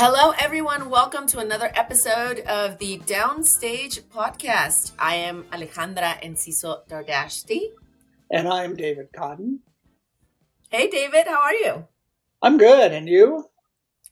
Hello, everyone. Welcome to another episode of the Downstage podcast. I am Alejandra Enciso Dardashti. And I'm David Cotton. Hey, David, how are you? I'm good. And you?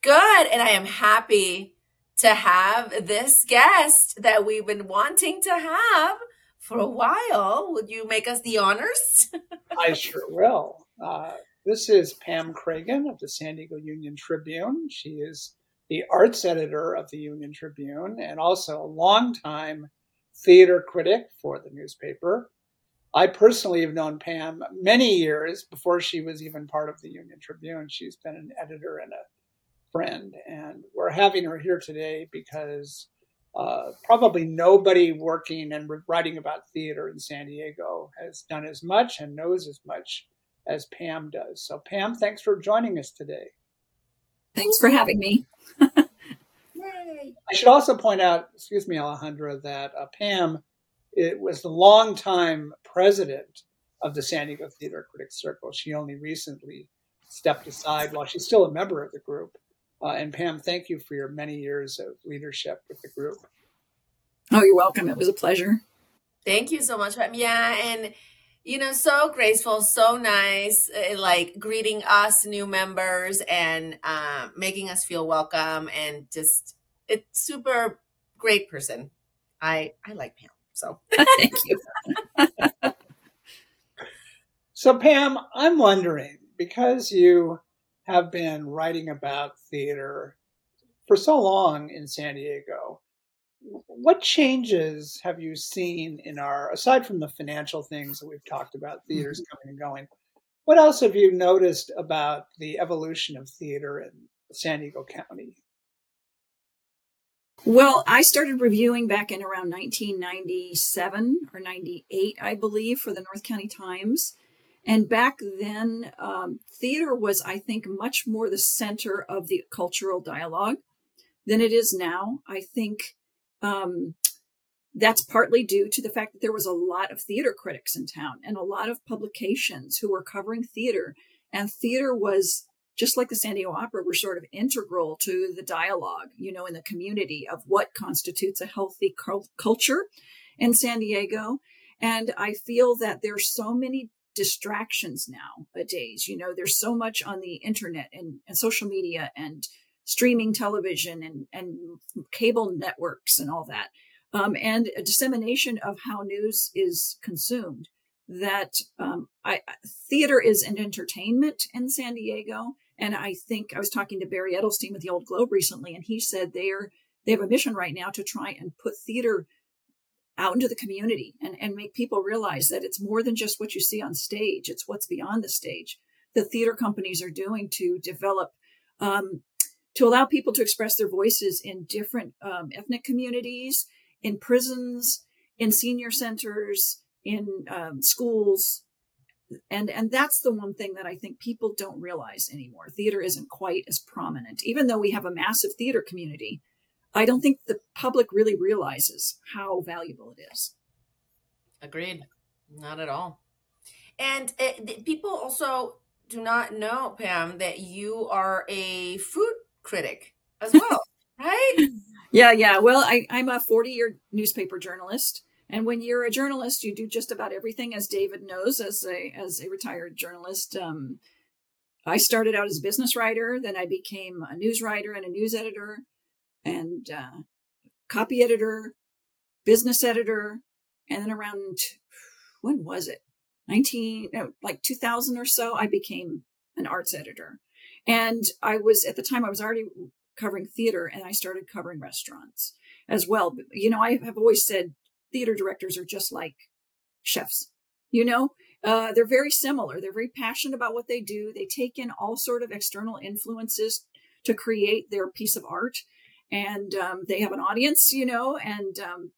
Good. And I am happy to have this guest that we've been wanting to have for a while. Would you make us the honors? I sure will. Uh, this is Pam Kragen of the San Diego Union Tribune. She is the arts editor of the Union Tribune and also a longtime theater critic for the newspaper. I personally have known Pam many years before she was even part of the Union Tribune. She's been an editor and a friend, and we're having her here today because uh, probably nobody working and writing about theater in San Diego has done as much and knows as much as Pam does. So, Pam, thanks for joining us today. Thanks for having me. I should also point out, excuse me, Alejandra, that uh, Pam it was the longtime president of the San Diego Theater Critics Circle. She only recently stepped aside while she's still a member of the group. Uh, and Pam, thank you for your many years of leadership with the group. Oh, you're welcome. It was a pleasure. Thank you so much, Pam. Yeah, and you know, so graceful, so nice, uh, like greeting us new members and uh, making us feel welcome, and just it's super great person. I I like Pam. So thank you. so Pam, I'm wondering because you have been writing about theater for so long in San Diego, what changes have you seen in our aside from the financial things that we've talked about theaters mm-hmm. coming and going what else have you noticed about the evolution of theater in san diego county? Well i started reviewing back in around 1997 or 98 i believe for the north county times. And back then um, theater was i think much more the center of the cultural dialogue than it is now. I think um, that's partly due to the fact that there was a lot of theater critics in town and a lot of publications who were covering theater. And theater was just like the San Diego Opera, were sort of integral to the dialogue, you know, in the community of what constitutes a healthy culture in San Diego. And I feel that there's so many distractions nowadays. You know, there's so much on the internet and, and social media and streaming television and, and cable networks and all that, um, and a dissemination of how news is consumed. That um, I, theater is an entertainment in San Diego, and I think I was talking to Barry Edelstein with the Old Globe recently, and he said they're they have a mission right now to try and put theater out into the community and, and make people realize that it's more than just what you see on stage it's what's beyond the stage the theater companies are doing to develop um, to allow people to express their voices in different um, ethnic communities, in prisons, in senior centers, in um, schools. And, and that's the one thing that I think people don't realize anymore. Theater isn't quite as prominent. Even though we have a massive theater community, I don't think the public really realizes how valuable it is. Agreed. Not at all. And uh, people also do not know, Pam, that you are a food critic as well, right? Yeah, yeah. Well, I, I'm a 40 year newspaper journalist. And when you're a journalist, you do just about everything, as David knows, as a as a retired journalist. Um, I started out as a business writer, then I became a news writer and a news editor, and uh, copy editor, business editor, and then around when was it? 19 no, like 2000 or so, I became an arts editor. And I was, at the time, I was already covering theater and I started covering restaurants as well. You know, I have always said theater directors are just like chefs, you know? Uh, they're very similar. They're very passionate about what they do. They take in all sort of external influences to create their piece of art, and um, they have an audience, you know. And um,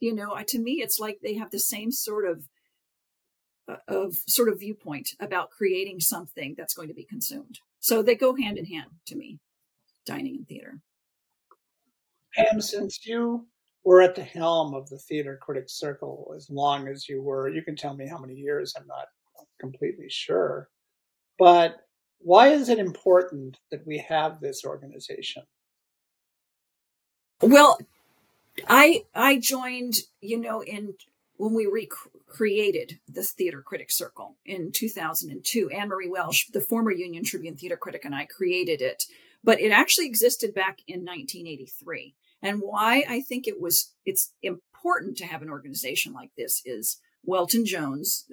you know, to me, it's like they have the same sort of Uh, of sort of viewpoint about creating something that's going to be consumed. So they go hand in hand to me, dining and theater. Pam, since you were at the helm of the Theater Critics Circle as long as you were, you can tell me how many years, I'm not completely sure. But why is it important that we have this organization? Well, I I joined, you know, in when we recreated the Theater Critic Circle in 2002. Anne Marie Welsh, the former Union Tribune theater critic, and I created it, but it actually existed back in 1983. And why I think it was it's important to have an organization like this is Welton Jones,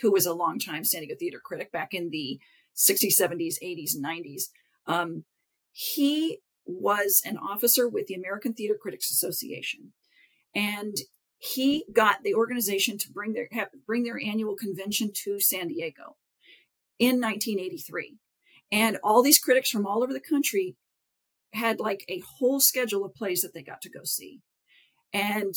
who was a longtime San Diego theater critic back in the 60s, 70s, 80s, and 90s. Um, he was an officer with the American Theater Critics Association. And he got the organization to bring their bring their annual convention to San Diego in 1983. And all these critics from all over the country had like a whole schedule of plays that they got to go see. And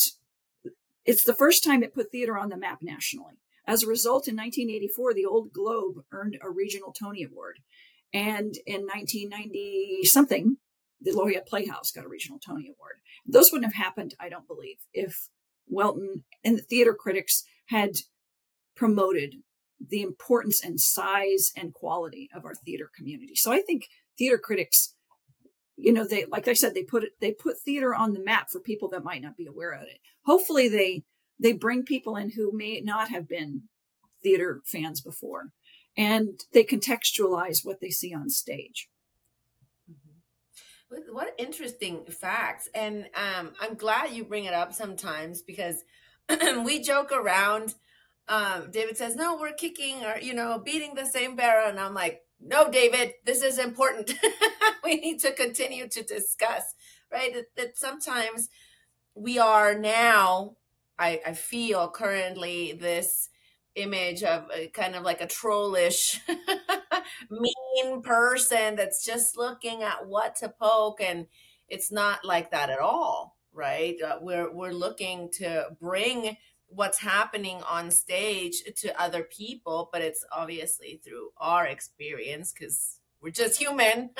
it's the first time it put theater on the map nationally. As a result, in 1984, the Old Globe earned a regional Tony Award. And in 1990 something, the La Jolla Playhouse got a regional Tony Award. Those wouldn't have happened, I don't believe, if Welton and the theater critics had promoted the importance and size and quality of our theater community. So I think theater critics, you know, they like I said, they put it they put theater on the map for people that might not be aware of it. Hopefully they they bring people in who may not have been theater fans before and they contextualize what they see on stage what interesting facts and um, i'm glad you bring it up sometimes because we joke around um, david says no we're kicking or you know beating the same barrel and i'm like no david this is important. We need to continue to discuss right? That, that sometimes we are now I, I feel currently this image of a, kind of like a trollish mean person that's just looking at what to poke and it's not like that at all right? Uh, we're we're looking to bring what's happening on stage to other people but it's obviously through our experience cuz we're just human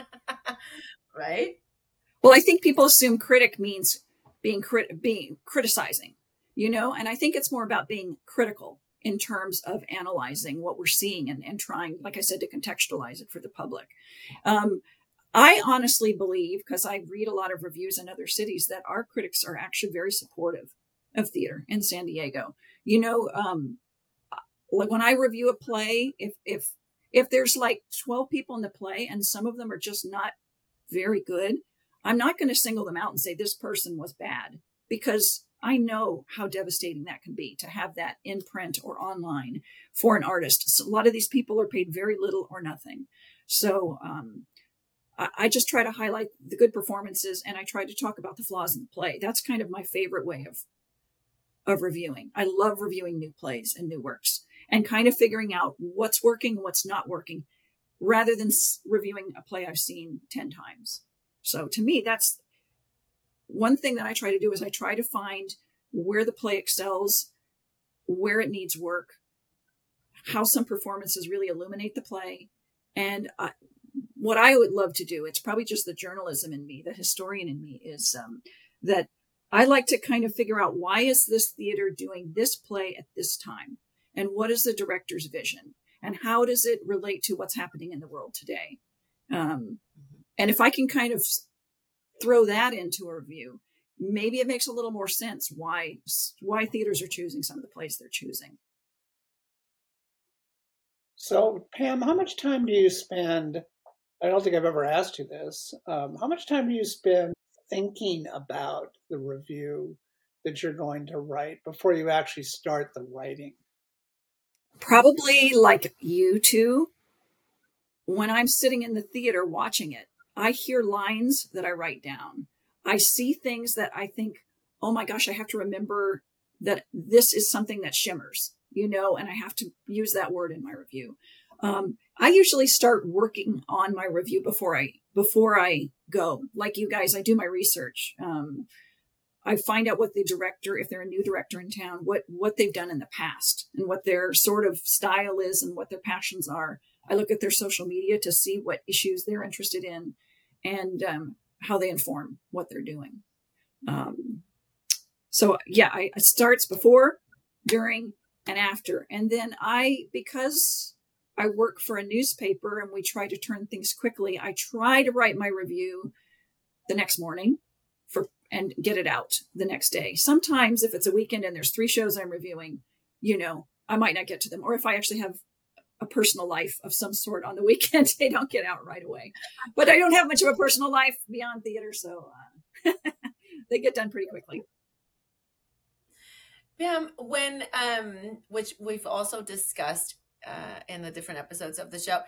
right? Well i think people assume critic means being crit- being criticizing you know? And i think it's more about being critical in terms of analyzing what we're seeing and, and trying, like I said, to contextualize it for the public. Um, I honestly believe, because I read a lot of reviews in other cities, that our critics are actually very supportive of theater in San Diego. You know, um, like when I review a play, if if if there's like 12 people in the play and some of them are just not very good, I'm not going to single them out and say this person was bad because I know how devastating that can be to have that in print or online for an artist. So a lot of these people are paid very little or nothing. So um, I, I, just try to highlight the good performances and I try to talk about the flaws in the play. That's kind of my favorite way of of reviewing. I love reviewing new plays and new works and kind of figuring out what's working and what's not working rather than reviewing a play I've seen 10 times. So to me, that's one thing that I try to do is I try to find where the play excels, where it needs work, how some performances really illuminate the play. And I, what I would love to do, it's probably just the journalism in me, the historian in me, is um, that I like to kind of figure out why is this theater doing this play at this time? And what is the director's vision? And how does it relate to what's happening in the world today? Um, and if I can kind of throw that into a review, maybe it makes a little more sense why why theaters are choosing some of the plays they're choosing. So, Pam, how much time do you spend? I don't think I've ever asked you this. Um, how much time do you spend thinking about the review that you're going to write before you actually start the writing? Probably like you two. When I'm sitting in the theater watching it, I hear lines that I write down. I see things that I think, oh my gosh, I have to remember that this is something that shimmers, you know, and I have to use that word in my review. Um, I usually start working on my review before I before I go. Like you guys, I do my research. Um, I find out what the director, if they're a new director in town, what what they've done in the past and what their sort of style is and what their passions are. I look at their social media to see what issues they're interested in and um, how they inform what they're doing. Um, so yeah, I, it starts before, during, and after. And then I, because I work for a newspaper and we try to turn things quickly, I try to write my review the next morning and get it out the next day. Sometimes if it's a weekend and there's three shows I'm reviewing, you know, I might not get to them. Or if I actually have a personal life of some sort on the weekend, they don't get out right away. But I don't have much of a personal life beyond theater, so uh, they get done pretty quickly. Pam, when um, which we've also discussed uh, in the different episodes of the show,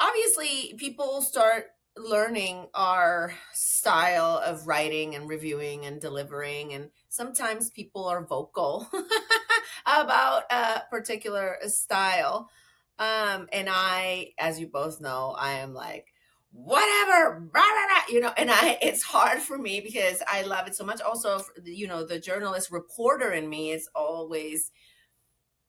obviously people start learning our style of writing and reviewing and delivering and sometimes people are vocal about a particular style. Um and i as you both know i am like whatever you know and i it's hard for me because i love it so much. Also you know the journalist reporter in me is always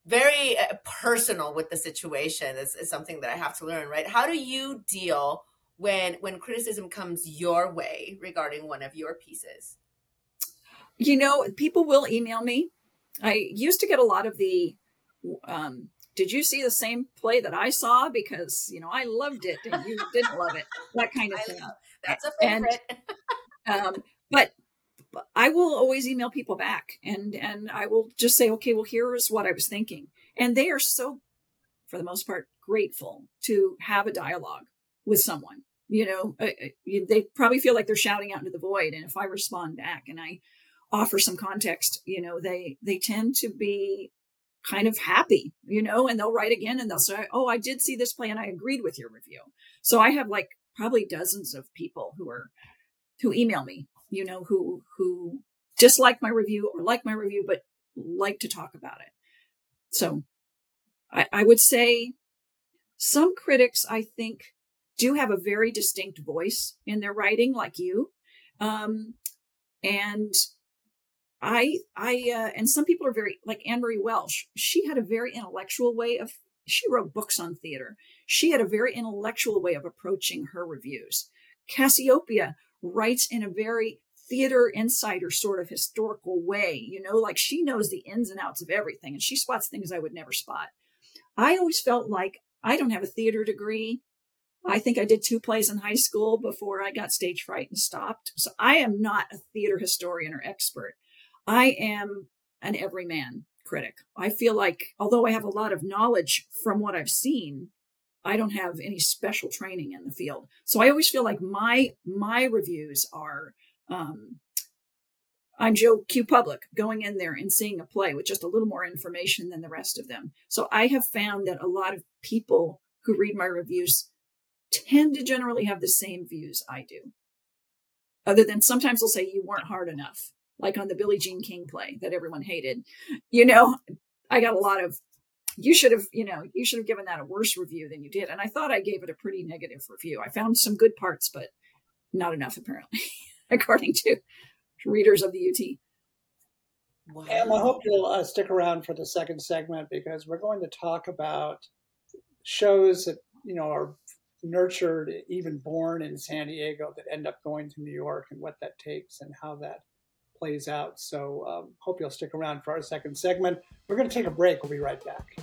very uh, personal with the situation. Is something that i have to learn right? How do you deal when when criticism comes your way regarding one of your pieces? You know people will email me. I used to get a lot of the um, did you see the same play that i saw? Because you know i loved it and you didn't love it. That kind of thing. that's a favorite. and, um, but I will always email people back and and I will just say, okay, well, here's what I was thinking. And they are so, for the most part, grateful to have a dialogue with someone you know uh, uh, they probably feel like they're shouting out into the void. And if i respond back and i offer some context you know they they tend to be kind of happy you know and they'll write again and they'll say oh i did see this play and i agreed with your review. So i have like probably dozens of people who are who email me you know who who dislike my review or like my review but like to talk about it. So i, I would say some critics i think do have a very distinct voice in their writing, like you. Um, and I, I, uh, and some people are very, like Anne Marie Welsh, she had a very intellectual way of, she wrote books on theater. She had a very intellectual way of approaching her reviews. Cassiopeia writes in a very theater insider sort of historical way, you know, like she knows the ins and outs of everything and she spots things I would never spot. I always felt like I don't have a theater degree. I think I did two plays in high school before I got stage fright and stopped. So I am not a theater historian or expert. I am an everyman critic. I feel like, although I have a lot of knowledge from what I've seen, I don't have any special training in the field. So I always feel like my my reviews are um, I'm Joe Q Public going in there and seeing a play with just a little more information than the rest of them. So I have found that a lot of people who read my reviews tend to generally have the same views I do. Other than sometimes they'll say you weren't hard enough, like on the Billie Jean King play that everyone hated. You know, I got a lot of you should have, you know, you should have given that a worse review than you did. And I thought I gave it a pretty negative review. I found some good parts, but not enough apparently, according to readers of the UT. Wow. And I hope you'll uh, stick around for the second segment because we're going to talk about shows that you know are nurtured, even born in San Diego, that end up going to New York and what that takes and how that plays out. So, um, hope you'll stick around for our second segment. We're going to take a break. We'll be right back.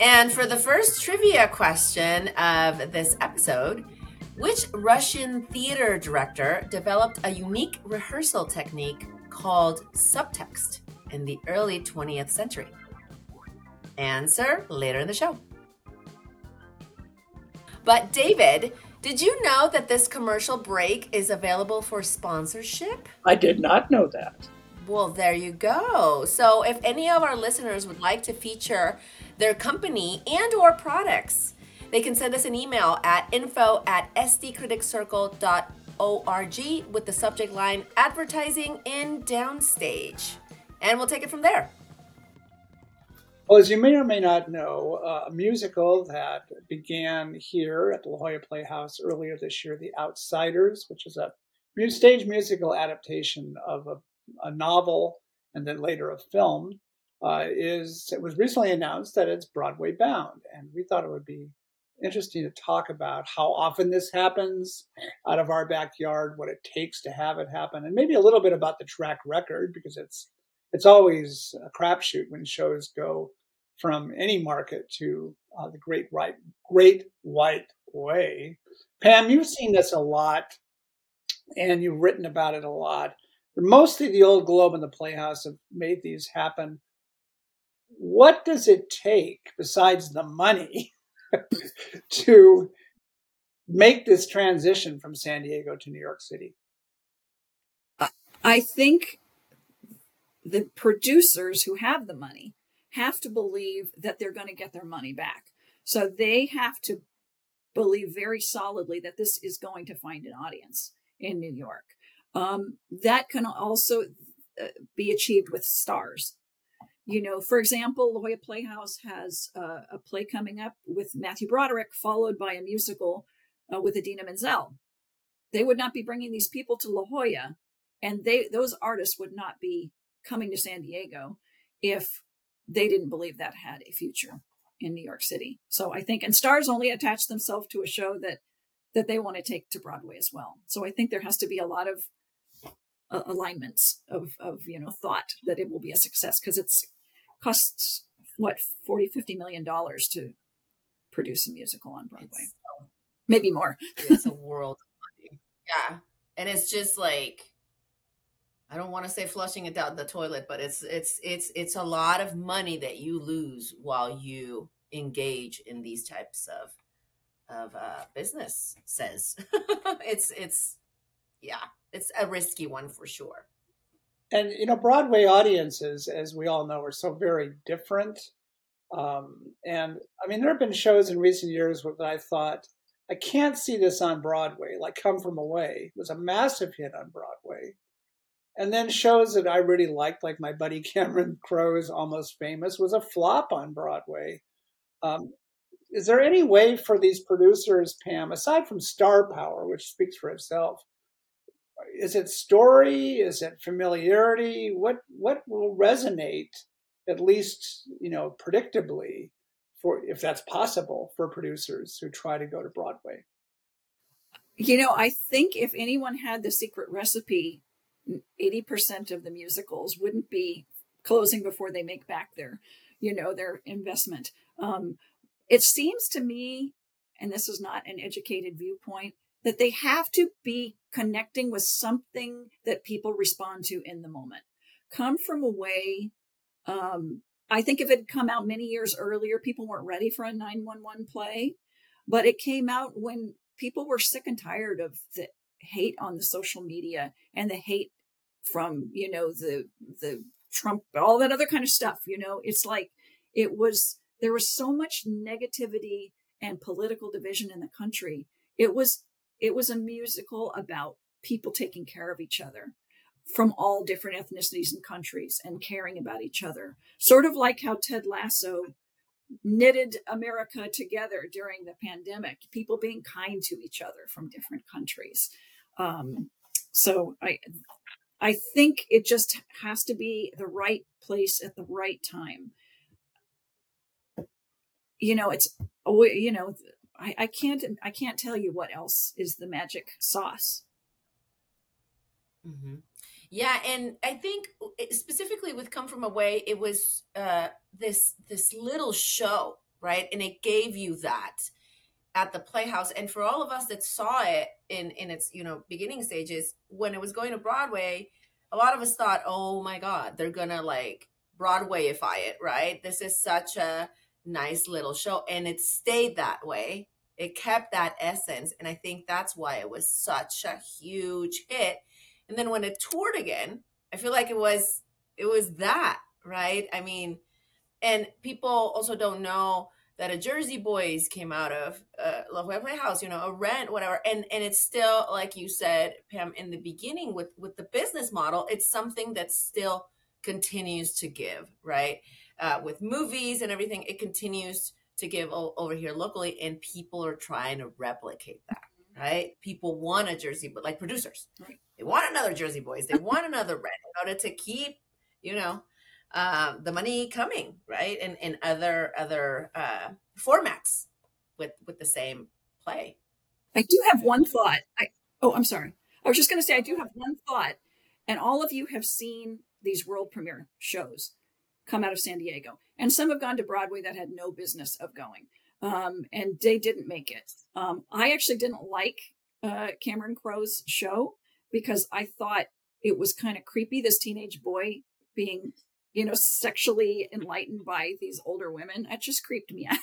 And for the first trivia question of this episode, which Russian theater director developed a unique rehearsal technique called subtext in the early 20th century? Answer later in the show. But David, did you know that this commercial break is available for sponsorship? I did not know that. Well, there you go. So if any of our listeners would like to feature their company and or products, they can send us an email at info at sdcriticcircle.org with the subject line advertising in downstage. And we'll take it from there. Well, as you may or may not know, uh, a musical that began here at the La Jolla Playhouse earlier this year, The Outsiders, which is a stage musical adaptation of a, a novel and then later a film, uh, is it was recently announced that it's Broadway bound, and we thought it would be interesting to talk about how often this happens out of our backyard, what it takes to have it happen, and maybe a little bit about the track record because it's it's always a crapshoot when shows go from any market to uh, the great great white way. Pam, you've seen this a lot and you've written about it a lot. Mostly the Old Globe and the Playhouse have made these happen. What does it take, besides the money, to make this transition from San Diego to New York City? I think the producers who have the money have to believe that they're going to get their money back. So they have to believe very solidly that this is going to find an audience in New York. Um, that can also uh, be achieved with stars. You know, for example, La Jolla Playhouse has uh, a play coming up with Matthew Broderick, followed by a musical uh, with Idina Menzel. They would not be bringing these people to La Jolla, and they those artists would not be coming to San Diego if they didn't believe that had a future in New York City. So I think, and stars only attach themselves to a show that that they want to take to Broadway as well. So I think there has to be a lot of uh, alignments of of you know thought that it will be a success because it's costs what 40 50 million dollars to produce a musical on Broadway. It's, Maybe more. it's a world of money. Yeah. And it's just like I don't want to say flushing it down the toilet, but it's it's it's it's a lot of money that you lose while you engage in these types of of uh, business. Says it's it's yeah, it's a risky one for sure. And you know, Broadway audiences, as we all know, are so very different. Um, and I mean, there have been shows in recent years where I thought I can't see this on Broadway, like Come From Away was a massive hit on Broadway and then shows that I really liked, like my buddy Cameron Crowe's Almost Famous, was a flop on Broadway. Um, is there any way for these producers, Pam, aside from star power, which speaks for itself, is it story? Is it familiarity? What what will resonate, at least you know, predictably, for if that's possible for producers who try to go to Broadway? You know, I think if anyone had the secret recipe 80% of the musicals wouldn't be closing before they make back their you know their investment. Um, it seems to me and this is not an educated viewpoint that they have to be connecting with something that people respond to in the moment. Come from away um, i think if it had come out many years earlier people weren't ready for a 911 play but it came out when people were sick and tired of the hate on the social media and the hate from you know the the Trump, all that other kind of stuff. You know, it's like it was there was so much negativity and political division in the country. It was it was a musical about people taking care of each other from all different ethnicities and countries and caring about each other. Sort of like how Ted Lasso knitted America together during the pandemic, people being kind to each other from different countries. Um, so I I think it just has to be the right place at the right time. You know, it's you know, I, I can't I can't tell you what else is the magic sauce. Mm-hmm. Yeah, and I think specifically with "Come From Away," it was uh, this this little show, right? And it gave you that at the Playhouse, and for all of us that saw it in in its you know beginning stages, when it was going to Broadway, a lot of us thought, oh my God, they're gonna like Broadwayify it, right? This is such a nice little show. And it stayed that way. It kept that essence. And I think that's why it was such a huge hit. And then when it toured again, I feel like it was it was that, right? I mean, and people also don't know that a Jersey Boys came out of uh, La Jolla Playhouse, you know, a Rent, whatever, and and it's still like you said, Pam, in the beginning with with the business model, it's something that still continues to give, right? Uh, with movies and everything, it continues to give o- over here locally, and people are trying to replicate that, right? People want a Jersey, but like producers, right. they want another Jersey Boys, they want another Rent in order to keep, you know, uh, the money coming right? And in other other uh, formats with with the same play. I do have one thought. I oh i'm sorry. I was just going to say i do have one thought and all of you have seen these world premiere shows come out of san diego and some have gone to broadway that had no business of going um, and they didn't make it. Um, i actually didn't like uh, cameron crowe's show because I thought it was kind of creepy. This teenage boy being, you know, sexually enlightened by these older women. That just creeped me out.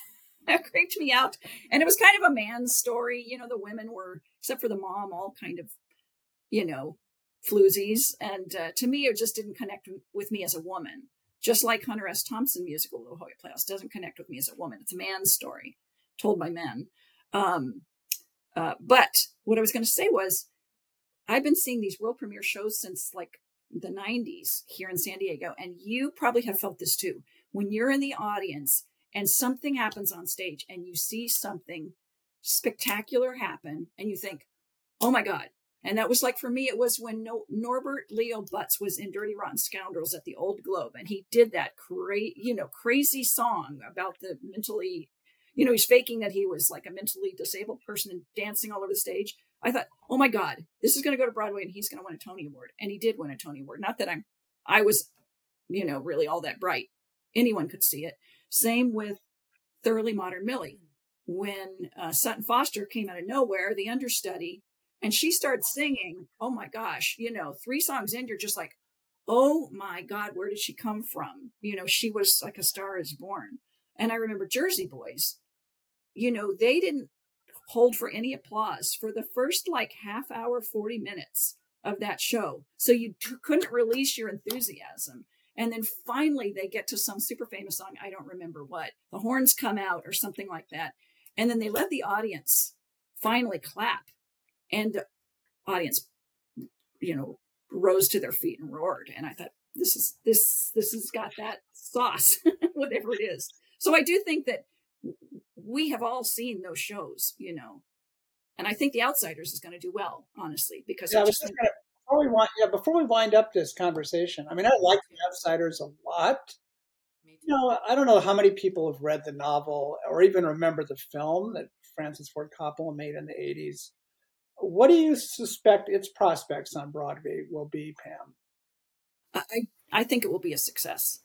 that creeped me out. And it was kind of a man's story. You know, the women were, except for the mom, all kind of, you know, floozies. And uh, to me, it just didn't connect with me as a woman. Just like Hunter S. Thompson musical, La Jolla Playhouse doesn't connect with me as a woman. It's a man's story told by men. Um, uh, but what I was going to say was, I've been seeing these world premiere shows since like the 90s here in San Diego, and you probably have felt this too. When you're in the audience and something happens on stage and you see something spectacular happen, and you think, oh my God. And that was like for me, it was when no- Norbert Leo Butz was in Dirty Rotten Scoundrels at the Old Globe, and he did that crazy, you know, crazy song about the mentally you know, he's faking that he was like a mentally disabled person and dancing all over the stage. I thought, oh my God, this is going to go to Broadway and he's going to win a Tony Award. And he did win a Tony Award. Not that I'm, I was, you know, really all that bright. Anyone could see it. Same with Thoroughly Modern Millie. When uh, Sutton Foster came out of nowhere, the understudy, and she started singing, oh my gosh, you know, three songs in, you're just like, oh my God, where did she come from? You know, she was like a star is born. And I remember Jersey Boys you know, they didn't hold for any applause for the first like half hour, 40 minutes of that show. So you t- couldn't release your enthusiasm. And then finally they get to some super famous song. I don't remember what. The horns come out or something like that. And then they let the audience finally clap. And the audience, you know, rose to their feet and roared. And I thought, this is this this has got that sauce, whatever it is. So I do think that we have all seen those shows, you know. And I think The Outsiders is going to do well, honestly, because yeah, just, gonna, before we wind, yeah, before we wind up this conversation, I mean, I like The Outsiders a lot. You know, I don't know how many people have read the novel or even remember the film that Francis Ford Coppola made in the 80s. What do you suspect its prospects on Broadway will be, Pam? I, I think it will be a success.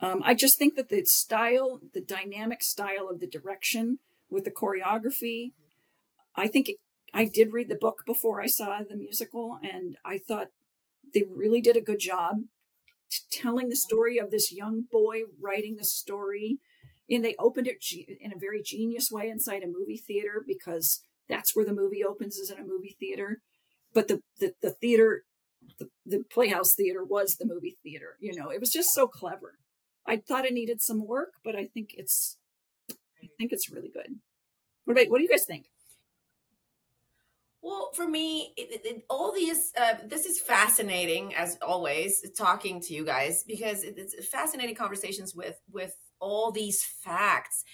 Um, I just think that the style, the dynamic style of the direction with the choreography, I think it, I did read the book before I saw the musical, and I thought they really did a good job t- telling the story of this young boy writing the story. And they opened it in a very genius way inside a movie theater because that's where the movie opens is in a movie theater. But the, the, the theater, the, the Playhouse Theater was the movie theater. You know, it was just so clever. I thought it needed some work, but I think it's I think it's really good. What about what do you guys think? Well, for me, it, it, all these uh, this is fascinating as always talking to you guys because it, it's fascinating conversations with with all these facts.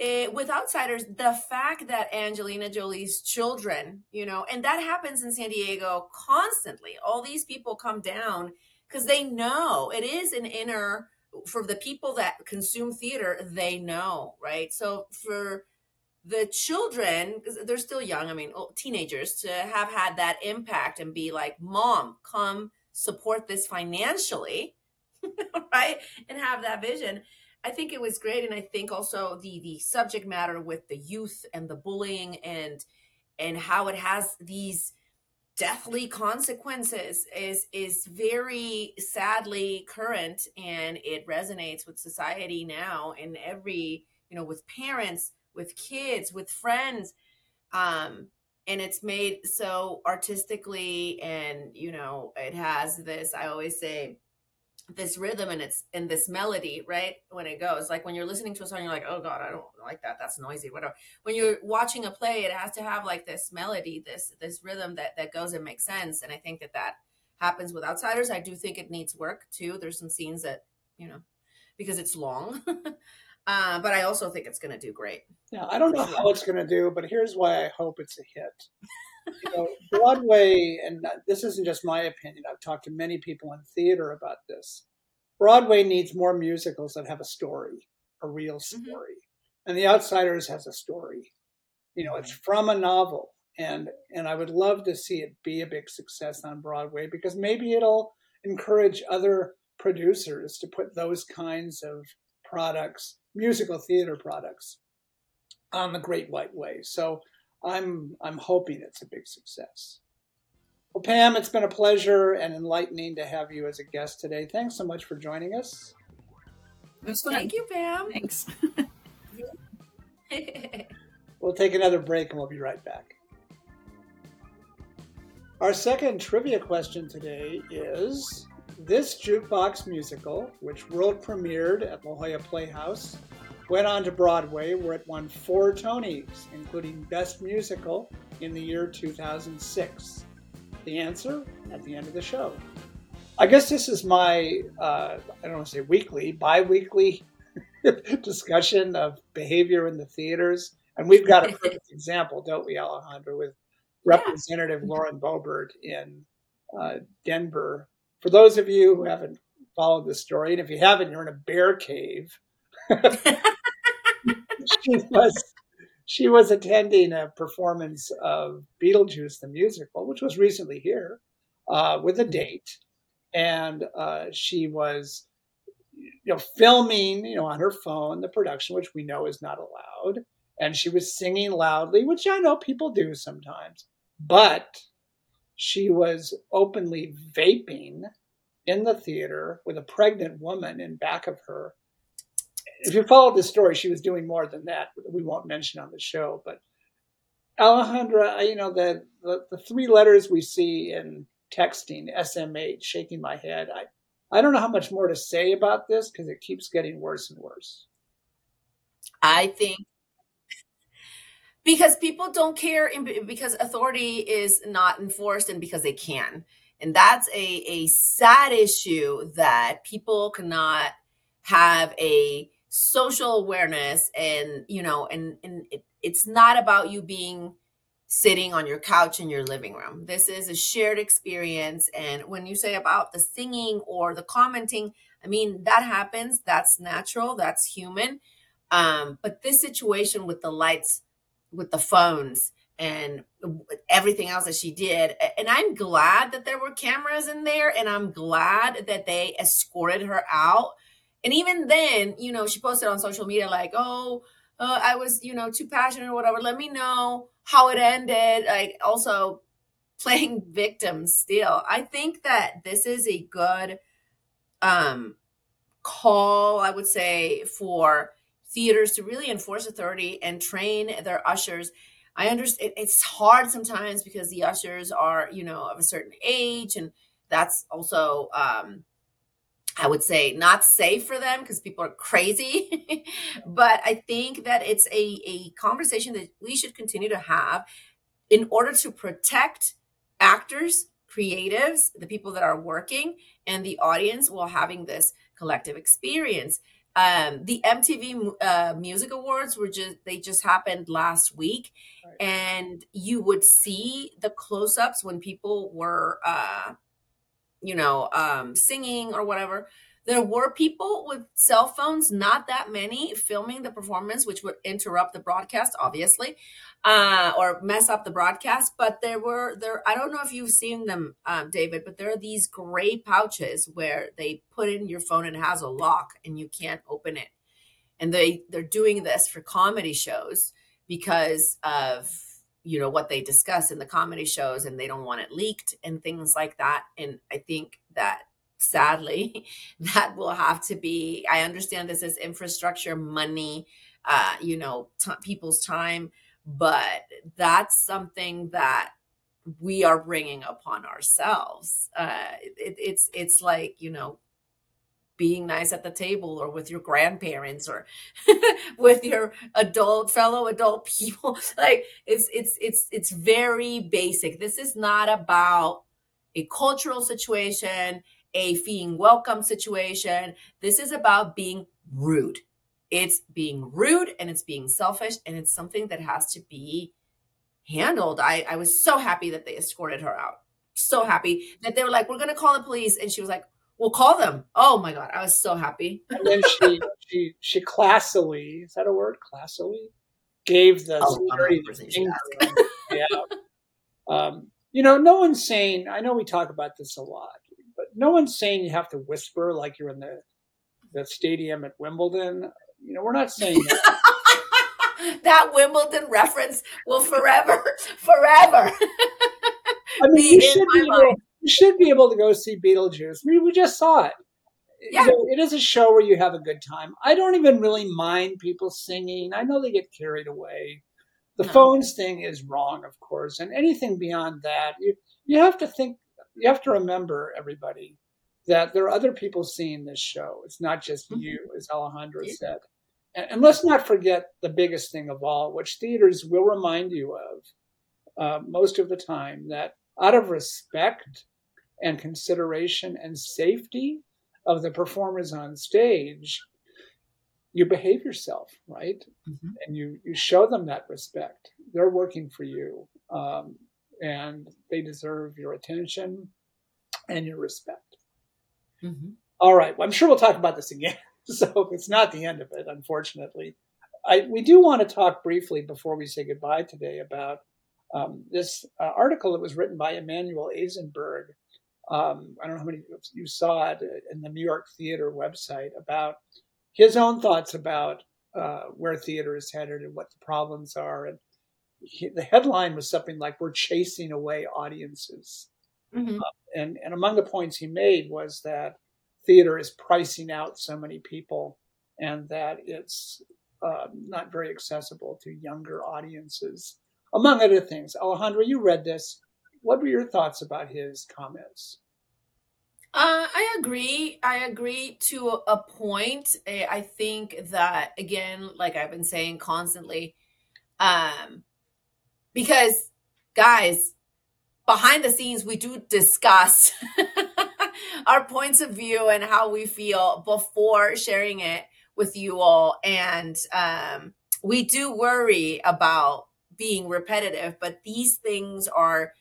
Uh, with outsiders, the fact that Angelina Jolie's children, you know, and that happens in San Diego constantly. All these people come down because they know it is an inner for the people that consume theater, they know, right? So for the children, because they're still young, I mean, teenagers, to have had that impact and be like, Mom, come support this financially, right? And have that vision. I think it was great. And I think also the the subject matter with the youth and the bullying and and how it has these deathly consequences is is very sadly current and it resonates with society now in every you know with parents with kids with friends um and it's made so artistically and you know it has this i always say this rhythm and it's in this melody, right? When it goes, like when you're listening to a song, you're like, oh God, I don't like that. That's noisy, whatever. When you're watching a play, it has to have like this melody, this this rhythm that that goes and makes sense. And I think that that happens with Outsiders. I do think it needs work too. There's some scenes that you know because it's long. uh, but I also think it's going to do great. Yeah, I don't know how it's going to do, but here's why I hope it's a hit. You know, Broadway, and this isn't just my opinion. I've talked to many people in theater about this. Broadway needs more musicals that have a story, a real mm-hmm. story. Mm-hmm. And The Outsiders has a story. You know, it's from a novel. And and I would love to see it be a big success on Broadway because maybe it'll encourage other producers to put those kinds of products, musical theater products, on the Great White Way. So I'm I'm hoping it's a big success. Well, Pam, it's been a pleasure and enlightening to have you as a guest today. Thanks so much for joining us. It was fun. Thank you, Pam. Thanks. we'll take another break and we'll be right back. Our second trivia question today is This jukebox musical, which world premiered at La Jolla Playhouse, went on to Broadway where it won four Tonys, including Best Musical in the year 2006. The answer at the end of the show. I guess this is my, uh, I don't want to say weekly, bi weekly discussion of behavior in the theaters. And we've got a perfect example, don't we, Alejandra, with Representative yeah. Lauren Boebert in uh, Denver. For those of you who haven't followed this story, and if you haven't, you're in a bear cave. she was she was attending a performance of Beetlejuice the musical, which was recently here, uh, with a date, and uh, she was you know, filming, you know, on her phone the production, which we know is not allowed. And she was singing loudly, which I know people do sometimes, but she was openly vaping in the theater with a pregnant woman in back of her. If you followed the story, she was doing more than that. We won't mention on the show, but Alejandra, you know, the, the, the three letters we see in texting, SMH, shaking my head. I, I don't know how much more to say about this because it keeps getting worse and worse. I think because people don't care because authority is not enforced and because they can. And that's a, a sad issue that people cannot have a social awareness and, you know, and, and it, it's not about you being sitting on your couch in your living room. This is a shared experience. And when you say about the singing or the commenting, I mean, that happens. That's natural. That's human. Um, but this situation with the lights, with the phones, and everything else that she did. And I'm glad that there were cameras in there, and I'm glad that they escorted her out. And even then, you know, she posted on social media like, oh, uh, I was, you know, too passionate or whatever. Let me know how it ended. Like also playing victim still. I think that this is a good um call, I would say, for theaters to really enforce authority and train their ushers. I understand it's hard sometimes because the ushers are, you know, of a certain age and that's also um I would say not safe for them because people are crazy. but I think that it's a, a conversation that we should continue to have in order to protect actors, creatives, the people that are working, and the audience while having this collective experience. Um, the MTV uh, Music Awards were just they just happened last week, right. and you would see the close-ups when people were uh, you know, um, singing or whatever. There were people with cell phones, not that many, filming the performance, which would interrupt the broadcast, obviously, uh, or mess up the broadcast. But there were there. I don't know if you've seen them, um, David, but there are these gray pouches where they put in your phone and it has a lock, and you can't open it. And they they're doing this for comedy shows because of you know what they discuss in the comedy shows and they don't want it leaked and things like that. And i think that sadly that will have to be i understand this is infrastructure money uh you know t- people's time but that's something that we are bringing upon ourselves. Uh it, it's it's like you know being nice at the table or with your grandparents or with your adult fellow adult people. Like it's it's it's it's very basic. This is not about a cultural situation a being welcome situation. This is about being rude. It's being rude and it's being selfish and it's something that has to be handled. I i was so happy that they escorted her out. So happy that they were like we're gonna call the police. And she was like We'll call them. Oh my god, I was so happy. and then she she she classily is that a word? Classily gave the oh, yeah. Um, you know, no one's saying. I know we talk about this a lot, but no one's saying you have to whisper like you're in the the stadium at Wimbledon. You know, we're not saying that. that Wimbledon reference will forever, forever be in my mind. Able, you should be able to go see Beetlejuice. We, we just saw it. Yeah. Know, it is a show where you have a good time. I don't even really mind people singing. I know they get carried away. The no. phones thing is wrong, of course, and anything beyond that, you you have to think. You have to remember, everybody, that there are other people seeing this show. It's not just mm-hmm. you, as Alejandra yeah. said. And, and, let's not forget the biggest thing of all, which theaters will remind you of uh, most of the time, that out of respect and consideration and safety of the performers on stage, you behave yourself, right? Mm-hmm. And you, you show them that respect. They're working for you, um, and they deserve your attention and your respect. Mm-hmm. All right. Well, I'm sure we'll talk about this again. so it's not the end of it, unfortunately. I, we do want to talk briefly before we say goodbye today about um, this uh, article that was written by Emanuel Azenberg. Um, I don't know how many of you saw it in the New York Theater website about his own thoughts about uh, where theater is headed and what the problems are. And he, the headline was something like "We're chasing away audiences," mm-hmm. uh, and and among the points he made was that theater is pricing out so many people, and that it's uh, not very accessible to younger audiences, among other things. Alejandra, you read this what were your thoughts about his comments? Uh, I agree. I agree to a point. I think that again, like I've been saying constantly, um, because guys, behind the scenes, we do discuss our points of view and how we feel before sharing it with you all, and um, we do worry about being repetitive. But these things are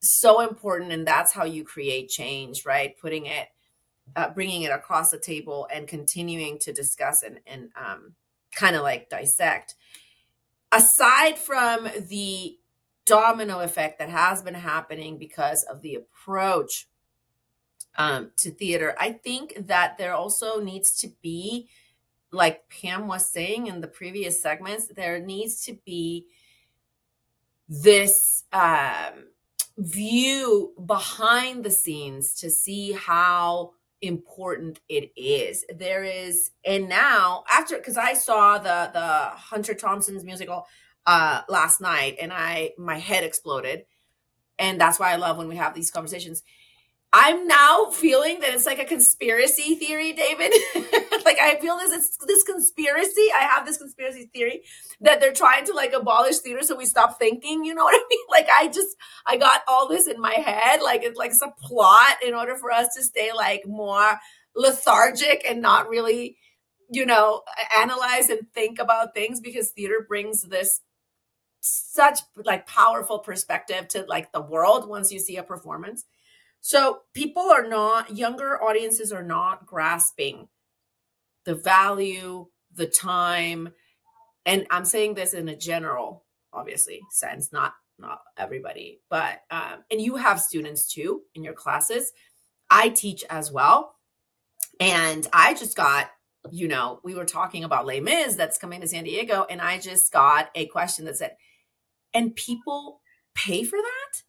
so important and that's how you create change right putting it uh, bringing it across the table and continuing to discuss and, and um, kind of like dissect aside from the domino effect that has been happening because of the approach um, to theater i think that there also needs to be like pam was saying in the previous segments there needs to be this um, view behind the scenes to see how important it is. There is, and now after, because I saw the the Hunter Thompson's musical uh last night, and I my head exploded, and that's why I love when we have these conversations. I'm now feeling that it's like a conspiracy theory, David. like I feel this this conspiracy. I have this conspiracy theory that they're trying to like abolish theater so we stop thinking. You know what I mean? Like I just I got all this in my head. Like it's like it's a plot in order for us to stay like more lethargic and not really, you know, analyze and think about things because theater brings this such like powerful perspective to like the world once you see a performance so people are not, younger audiences are not grasping the value, the time. And I'm saying this in a general, obviously, sense, not not everybody, but um, and you have students too in your classes. I teach as well. And I just got, you know, we were talking about Les Mis that's coming to San Diego, and I just got a question that said, and people pay for that?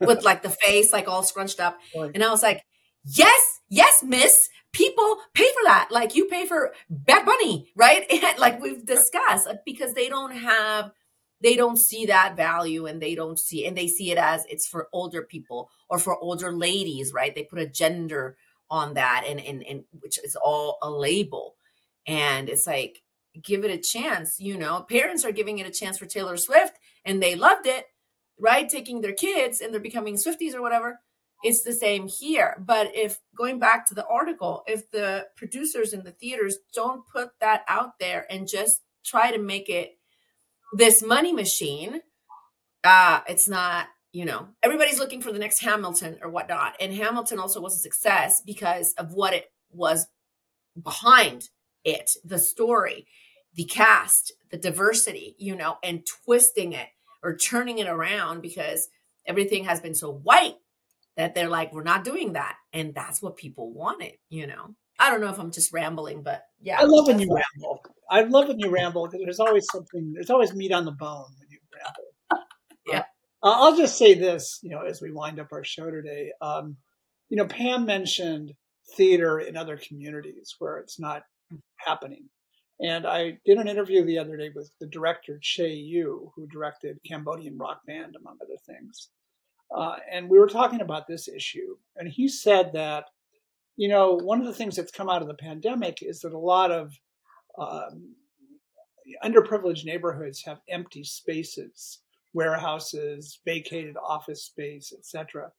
With like the face like all scrunched up. And I was like, yes, yes, miss. People pay for that. Like you pay for Bad Bunny, right? And like we've discussed, because they don't have, they don't see that value and they don't see, and they see it as it's for older people or for older ladies, right? They put a gender on that and, and, and which is all a label. And it's like, give it a chance. You know, parents are giving it a chance for Taylor Swift and they loved it right? Taking their kids and they're becoming Swifties or whatever. It's the same here. But if going back to the article, if the producers in the theaters don't put that out there and just try to make it this money machine, uh, it's not, you know, everybody's looking for the next Hamilton or whatnot. And Hamilton also was a success because of what it was behind it, the story, the cast, the diversity, you know, and twisting it or turning it around because everything has been so white that they're like, we're not doing that. And that's what people wanted, you know? I don't know if I'm just rambling, but yeah. I love when you ramble. I love when you ramble because there's always something, there's always meat on the bone when you ramble. yeah. I'll just say this, you know, as we wind up our show today. Um, you know, Pam mentioned theater in other communities where it's not happening. And I did an interview the other day with the director, Chay Yew, who directed Cambodian Rock Band, among other things. Uh, and we were talking about this issue. And he said that, you know, one of the things that's come out of the pandemic is that a lot of um, underprivileged neighborhoods have empty spaces, warehouses, vacated office space, etc.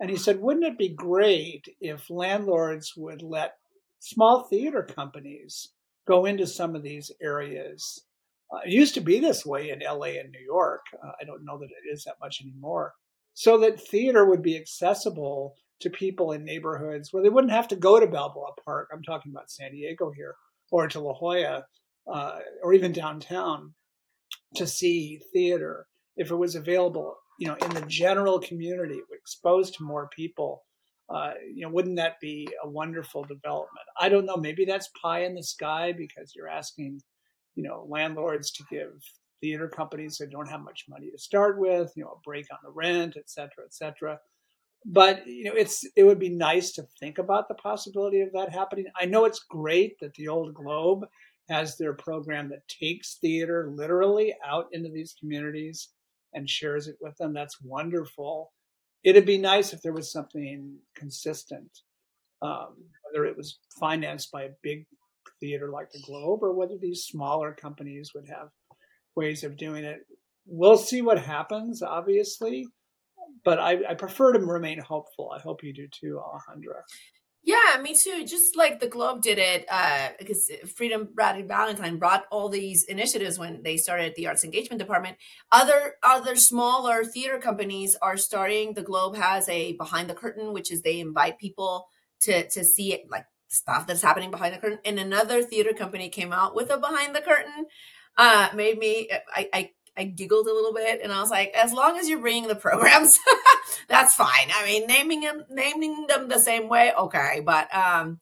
And he said, wouldn't it be great if landlords would let small theater companies go into some of these areas? Uh, it used to be this way in LA and New York. Uh, I don't know that it is that much anymore. So that theater would be accessible to people in neighborhoods where they wouldn't have to go to Balboa Park. I'm talking about San Diego here, or to La Jolla, uh, or even downtown to see theater if it was available you know, in the general community, exposed to more people, uh, you know, wouldn't that be a wonderful development? I don't know. Maybe that's pie in the sky because you're asking, you know, landlords to give theater companies that don't have much money to start with, you know, a break on the rent, et cetera, et cetera. But you know, it's it would be nice to think about the possibility of that happening. I know it's great that the Old Globe has their program that takes theater literally out into these communities and shares it with them. That's wonderful. It'd be nice if there was something consistent, um, whether it was financed by a big theater like the Globe or whether these smaller companies would have ways of doing it. We'll see what happens, obviously, but I, I prefer to remain hopeful. I hope you do too, Alejandra. Yeah, me too. Just like the Globe did it, uh, because Freedome Bradley Valentine brought all these initiatives when they started the Arts Engagement Department. Other other smaller theater companies are starting. The Globe has a behind the curtain, which is they invite people to to see it, like stuff that's happening behind the curtain. And another theater company came out with a behind the curtain. Uh, made me I, I I giggled a little bit and I was like, as long as you're bringing the programs, that's fine. I mean, naming them, naming them the same way, okay. But um,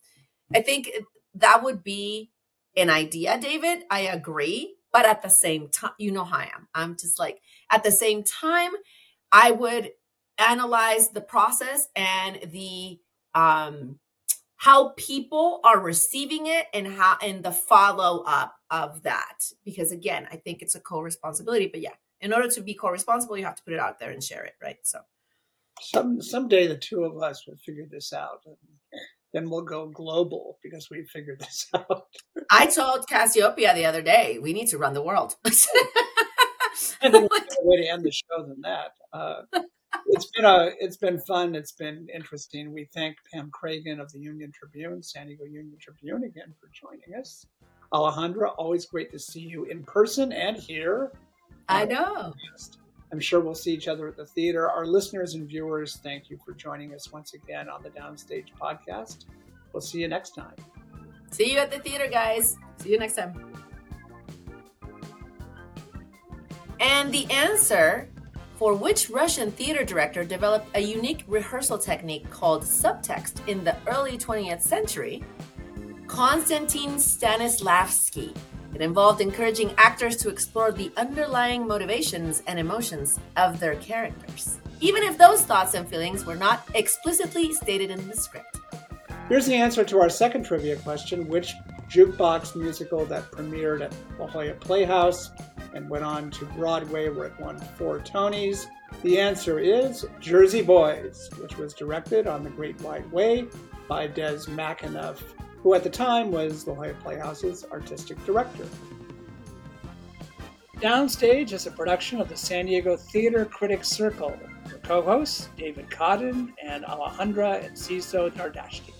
I think that would be an idea, David. I agree. But at the same time, you know how I am. I'm just like, at the same time, I would analyze the process and the um how people are receiving it and how and the follow up of that. Because again i think it's a co-responsibility but yeah in order to be co-responsible you have to put it out there and share it right? So. Some someday the two of us will figure this out and then we'll go global because we figured this out. I told cassiopeia the other day we need to run the world. There's no way to end the show than that. Uh, it's been a it's been fun. It's been interesting. We thank Pam Kragen of the Union Tribune, San Diego Union Tribune, again for joining us. Alejandra, always great to see you in person and here. I uh, know. I'm sure we'll see each other at the theater. Our listeners and viewers, thank you for joining us once again on the Downstage podcast. We'll see you next time. See you at the theater, guys. See you next time. And the answer for which Russian theater director developed a unique rehearsal technique called subtext in the early 20th century? Konstantin Stanislavski. It involved encouraging actors to explore the underlying motivations and emotions of their characters, even if those thoughts and feelings were not explicitly stated in the script. Here's the answer to our second trivia question Which jukebox musical that premiered at La Jolla Playhouse and went on to Broadway where it won four Tonys? The answer is Jersey Boys, which was directed on the Great White Way by Des McAnuff, who at the time was La Jolla Playhouse's artistic director. Downstage is a production of the San Diego Theater Critics Circle. Co hosts, David Coddon and Alejandra Enciso Nardashti.